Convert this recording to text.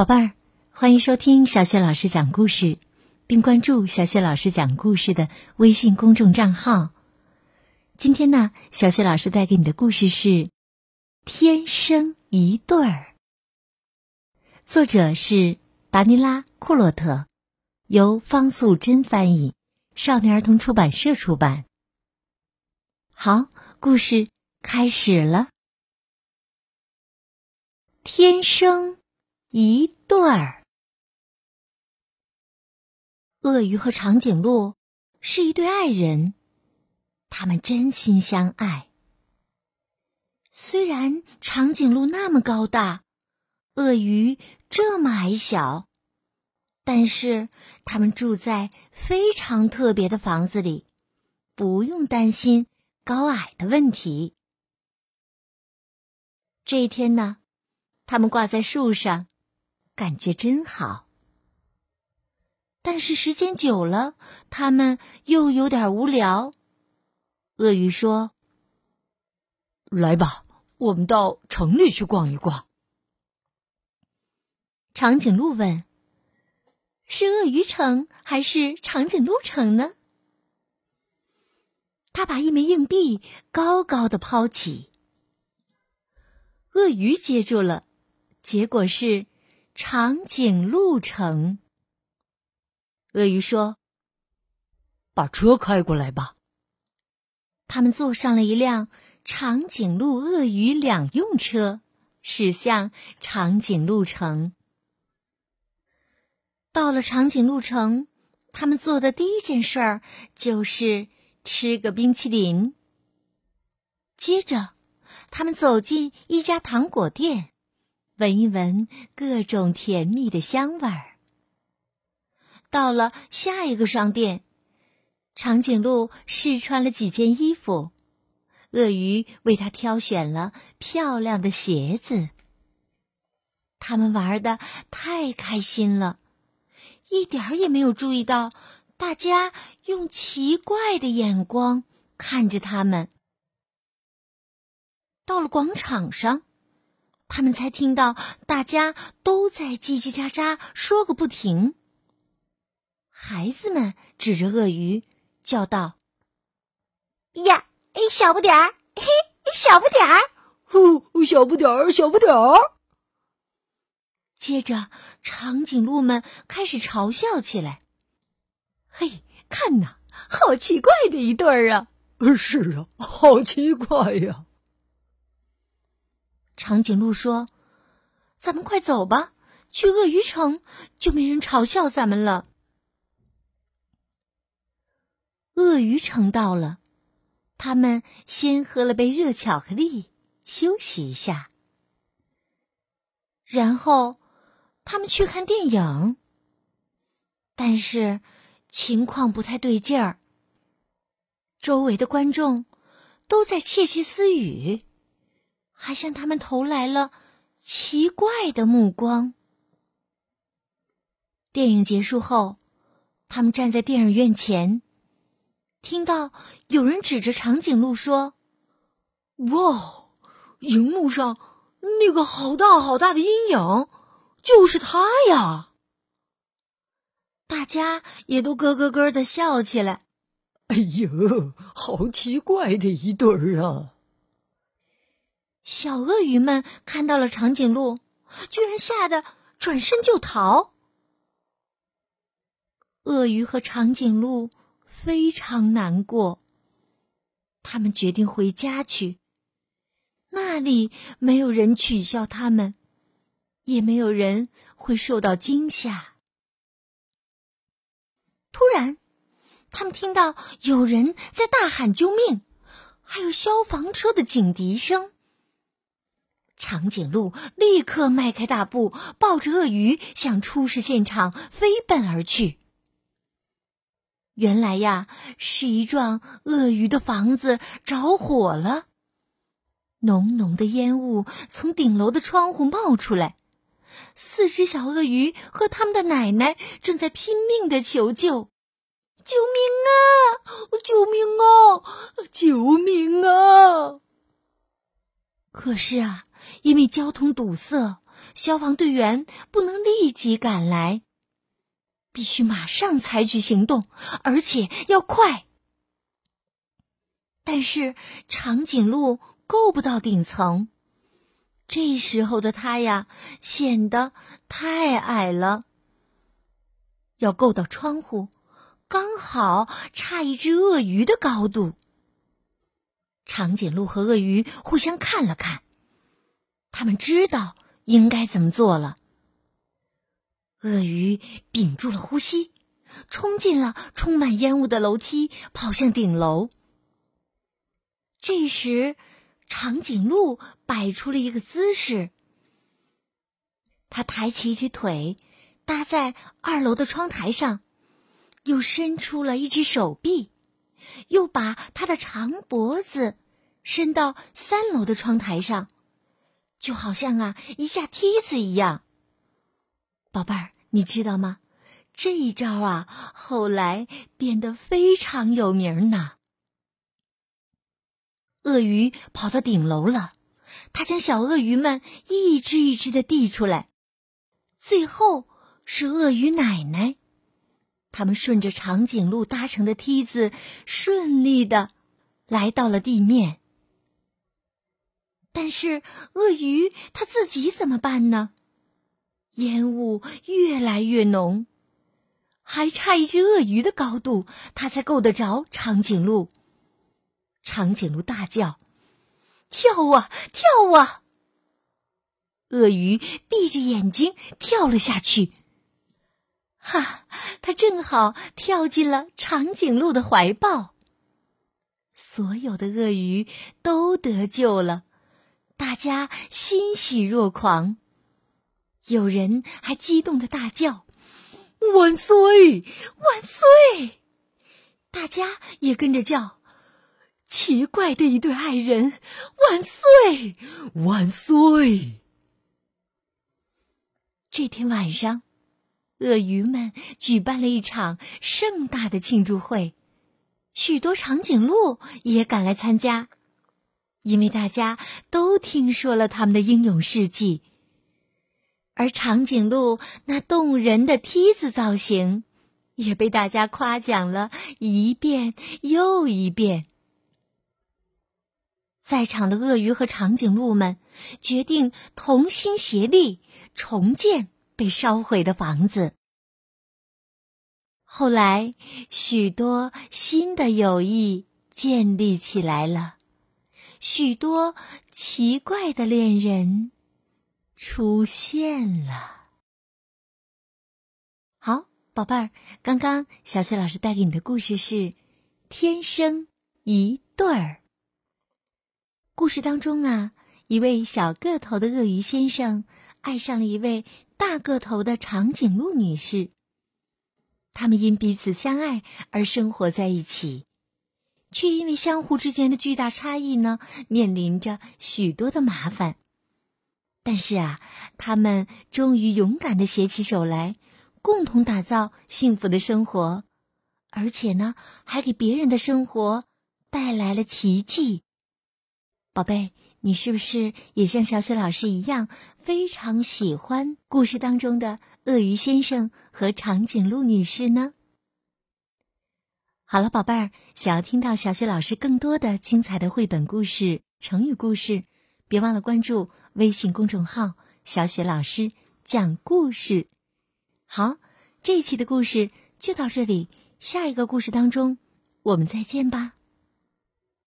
宝贝儿，欢迎收听小雪老师讲故事，并关注小雪老师讲故事的微信公众账号。今天呢，小雪老师带给你的故事是《天生一对儿》，作者是达尼拉·库洛特，由方素珍翻译，少年儿童出版社出版。好，故事开始了，《天生》。一对儿，鳄鱼和长颈鹿是一对爱人，他们真心相爱。虽然长颈鹿那么高大，鳄鱼这么矮小，但是他们住在非常特别的房子里，不用担心高矮的问题。这一天呢，他们挂在树上。感觉真好，但是时间久了，他们又有点无聊。鳄鱼说：“来吧，我们到城里去逛一逛。”长颈鹿问：“是鳄鱼城还是长颈鹿城呢？”他把一枚硬币高高的抛起，鳄鱼接住了，结果是。长颈鹿城，鳄鱼说：“把车开过来吧。”他们坐上了一辆长颈鹿鳄鱼两用车，驶向长颈鹿城。到了长颈鹿城，他们做的第一件事儿就是吃个冰淇淋。接着，他们走进一家糖果店。闻一闻各种甜蜜的香味儿。到了下一个商店，长颈鹿试穿了几件衣服，鳄鱼为它挑选了漂亮的鞋子。他们玩的太开心了，一点儿也没有注意到大家用奇怪的眼光看着他们。到了广场上。他们才听到大家都在叽叽喳喳说个不停。孩子们指着鳄鱼叫道：“呀，哎，小不点儿，嘿，小不点儿，呼，小不点儿，小不点儿。”接着，长颈鹿们开始嘲笑起来：“嘿，看呐，好奇怪的一对儿啊！”“是啊，好奇怪呀。”长颈鹿说：“咱们快走吧，去鳄鱼城就没人嘲笑咱们了。”鳄鱼城到了，他们先喝了杯热巧克力，休息一下，然后他们去看电影。但是情况不太对劲儿，周围的观众都在窃窃私语。还向他们投来了奇怪的目光。电影结束后，他们站在电影院前，听到有人指着长颈鹿说：“哇，荧幕上那个好大好大的阴影，就是他呀！”大家也都咯咯咯的笑起来。哎呦，好奇怪的一对儿啊！小鳄鱼们看到了长颈鹿，居然吓得转身就逃。鳄鱼和长颈鹿非常难过，他们决定回家去。那里没有人取笑他们，也没有人会受到惊吓。突然，他们听到有人在大喊救命，还有消防车的警笛声。长颈鹿立刻迈开大步，抱着鳄鱼向出事现场飞奔而去。原来呀，是一幢鳄鱼的房子着火了，浓浓的烟雾从顶楼的窗户冒出来。四只小鳄鱼和他们的奶奶正在拼命的求救：“救命啊！救命啊！救命啊！”可是啊。因为交通堵塞，消防队员不能立即赶来，必须马上采取行动，而且要快。但是长颈鹿够不到顶层，这时候的它呀，显得太矮了。要够到窗户，刚好差一只鳄鱼的高度。长颈鹿和鳄鱼互相看了看，他们知道应该怎么做了。鳄鱼屏住了呼吸，冲进了充满烟雾的楼梯，跑向顶楼。这时，长颈鹿摆出了一个姿势，它抬起一只腿。搭在二楼的窗台上，又伸出了一只手臂，又把他的长脖子伸到三楼的窗台上，就好像啊一下梯子一样。宝贝儿，你知道吗？这一招啊，后来变得非常有名呢。鳄鱼跑到顶楼了，它将小鳄鱼们一只一只的递出来，最后。是鳄鱼奶奶，他们顺着长颈鹿搭成的梯子，顺利的来到了地面。但是鳄鱼它自己怎么办呢？烟雾越来越浓，还差一只鳄鱼的高度，它才够得着长颈鹿。长颈鹿大叫：“跳啊，跳啊！”鳄鱼闭着眼睛跳了下去。哈，他正好跳进了长颈鹿的怀抱。所有的鳄鱼都得救了，大家欣喜若狂，有人还激动的大叫：“万岁，万岁！”大家也跟着叫：“奇怪的一对爱人，万岁，万岁！”这天晚上。鳄鱼们举办了一场盛大的庆祝会，许多长颈鹿也赶来参加，因为大家都听说了他们的英勇事迹。而长颈鹿那动人的梯子造型，也被大家夸奖了一遍又一遍。在场的鳄鱼和长颈鹿们决定同心协力重建。被烧毁的房子。后来，许多新的友谊建立起来了，许多奇怪的恋人出现了。好，宝贝儿，刚刚小雪老师带给你的故事是《天生一对儿》。故事当中啊，一位小个头的鳄鱼先生爱上了一位。大个头的长颈鹿女士，他们因彼此相爱而生活在一起，却因为相互之间的巨大差异呢，面临着许多的麻烦。但是啊，他们终于勇敢的携起手来，共同打造幸福的生活，而且呢，还给别人的生活带来了奇迹。宝贝。你是不是也像小雪老师一样非常喜欢故事当中的鳄鱼先生和长颈鹿女士呢？好了，宝贝儿，想要听到小雪老师更多的精彩的绘本故事、成语故事，别忘了关注微信公众号“小雪老师讲故事”。好，这一期的故事就到这里，下一个故事当中我们再见吧。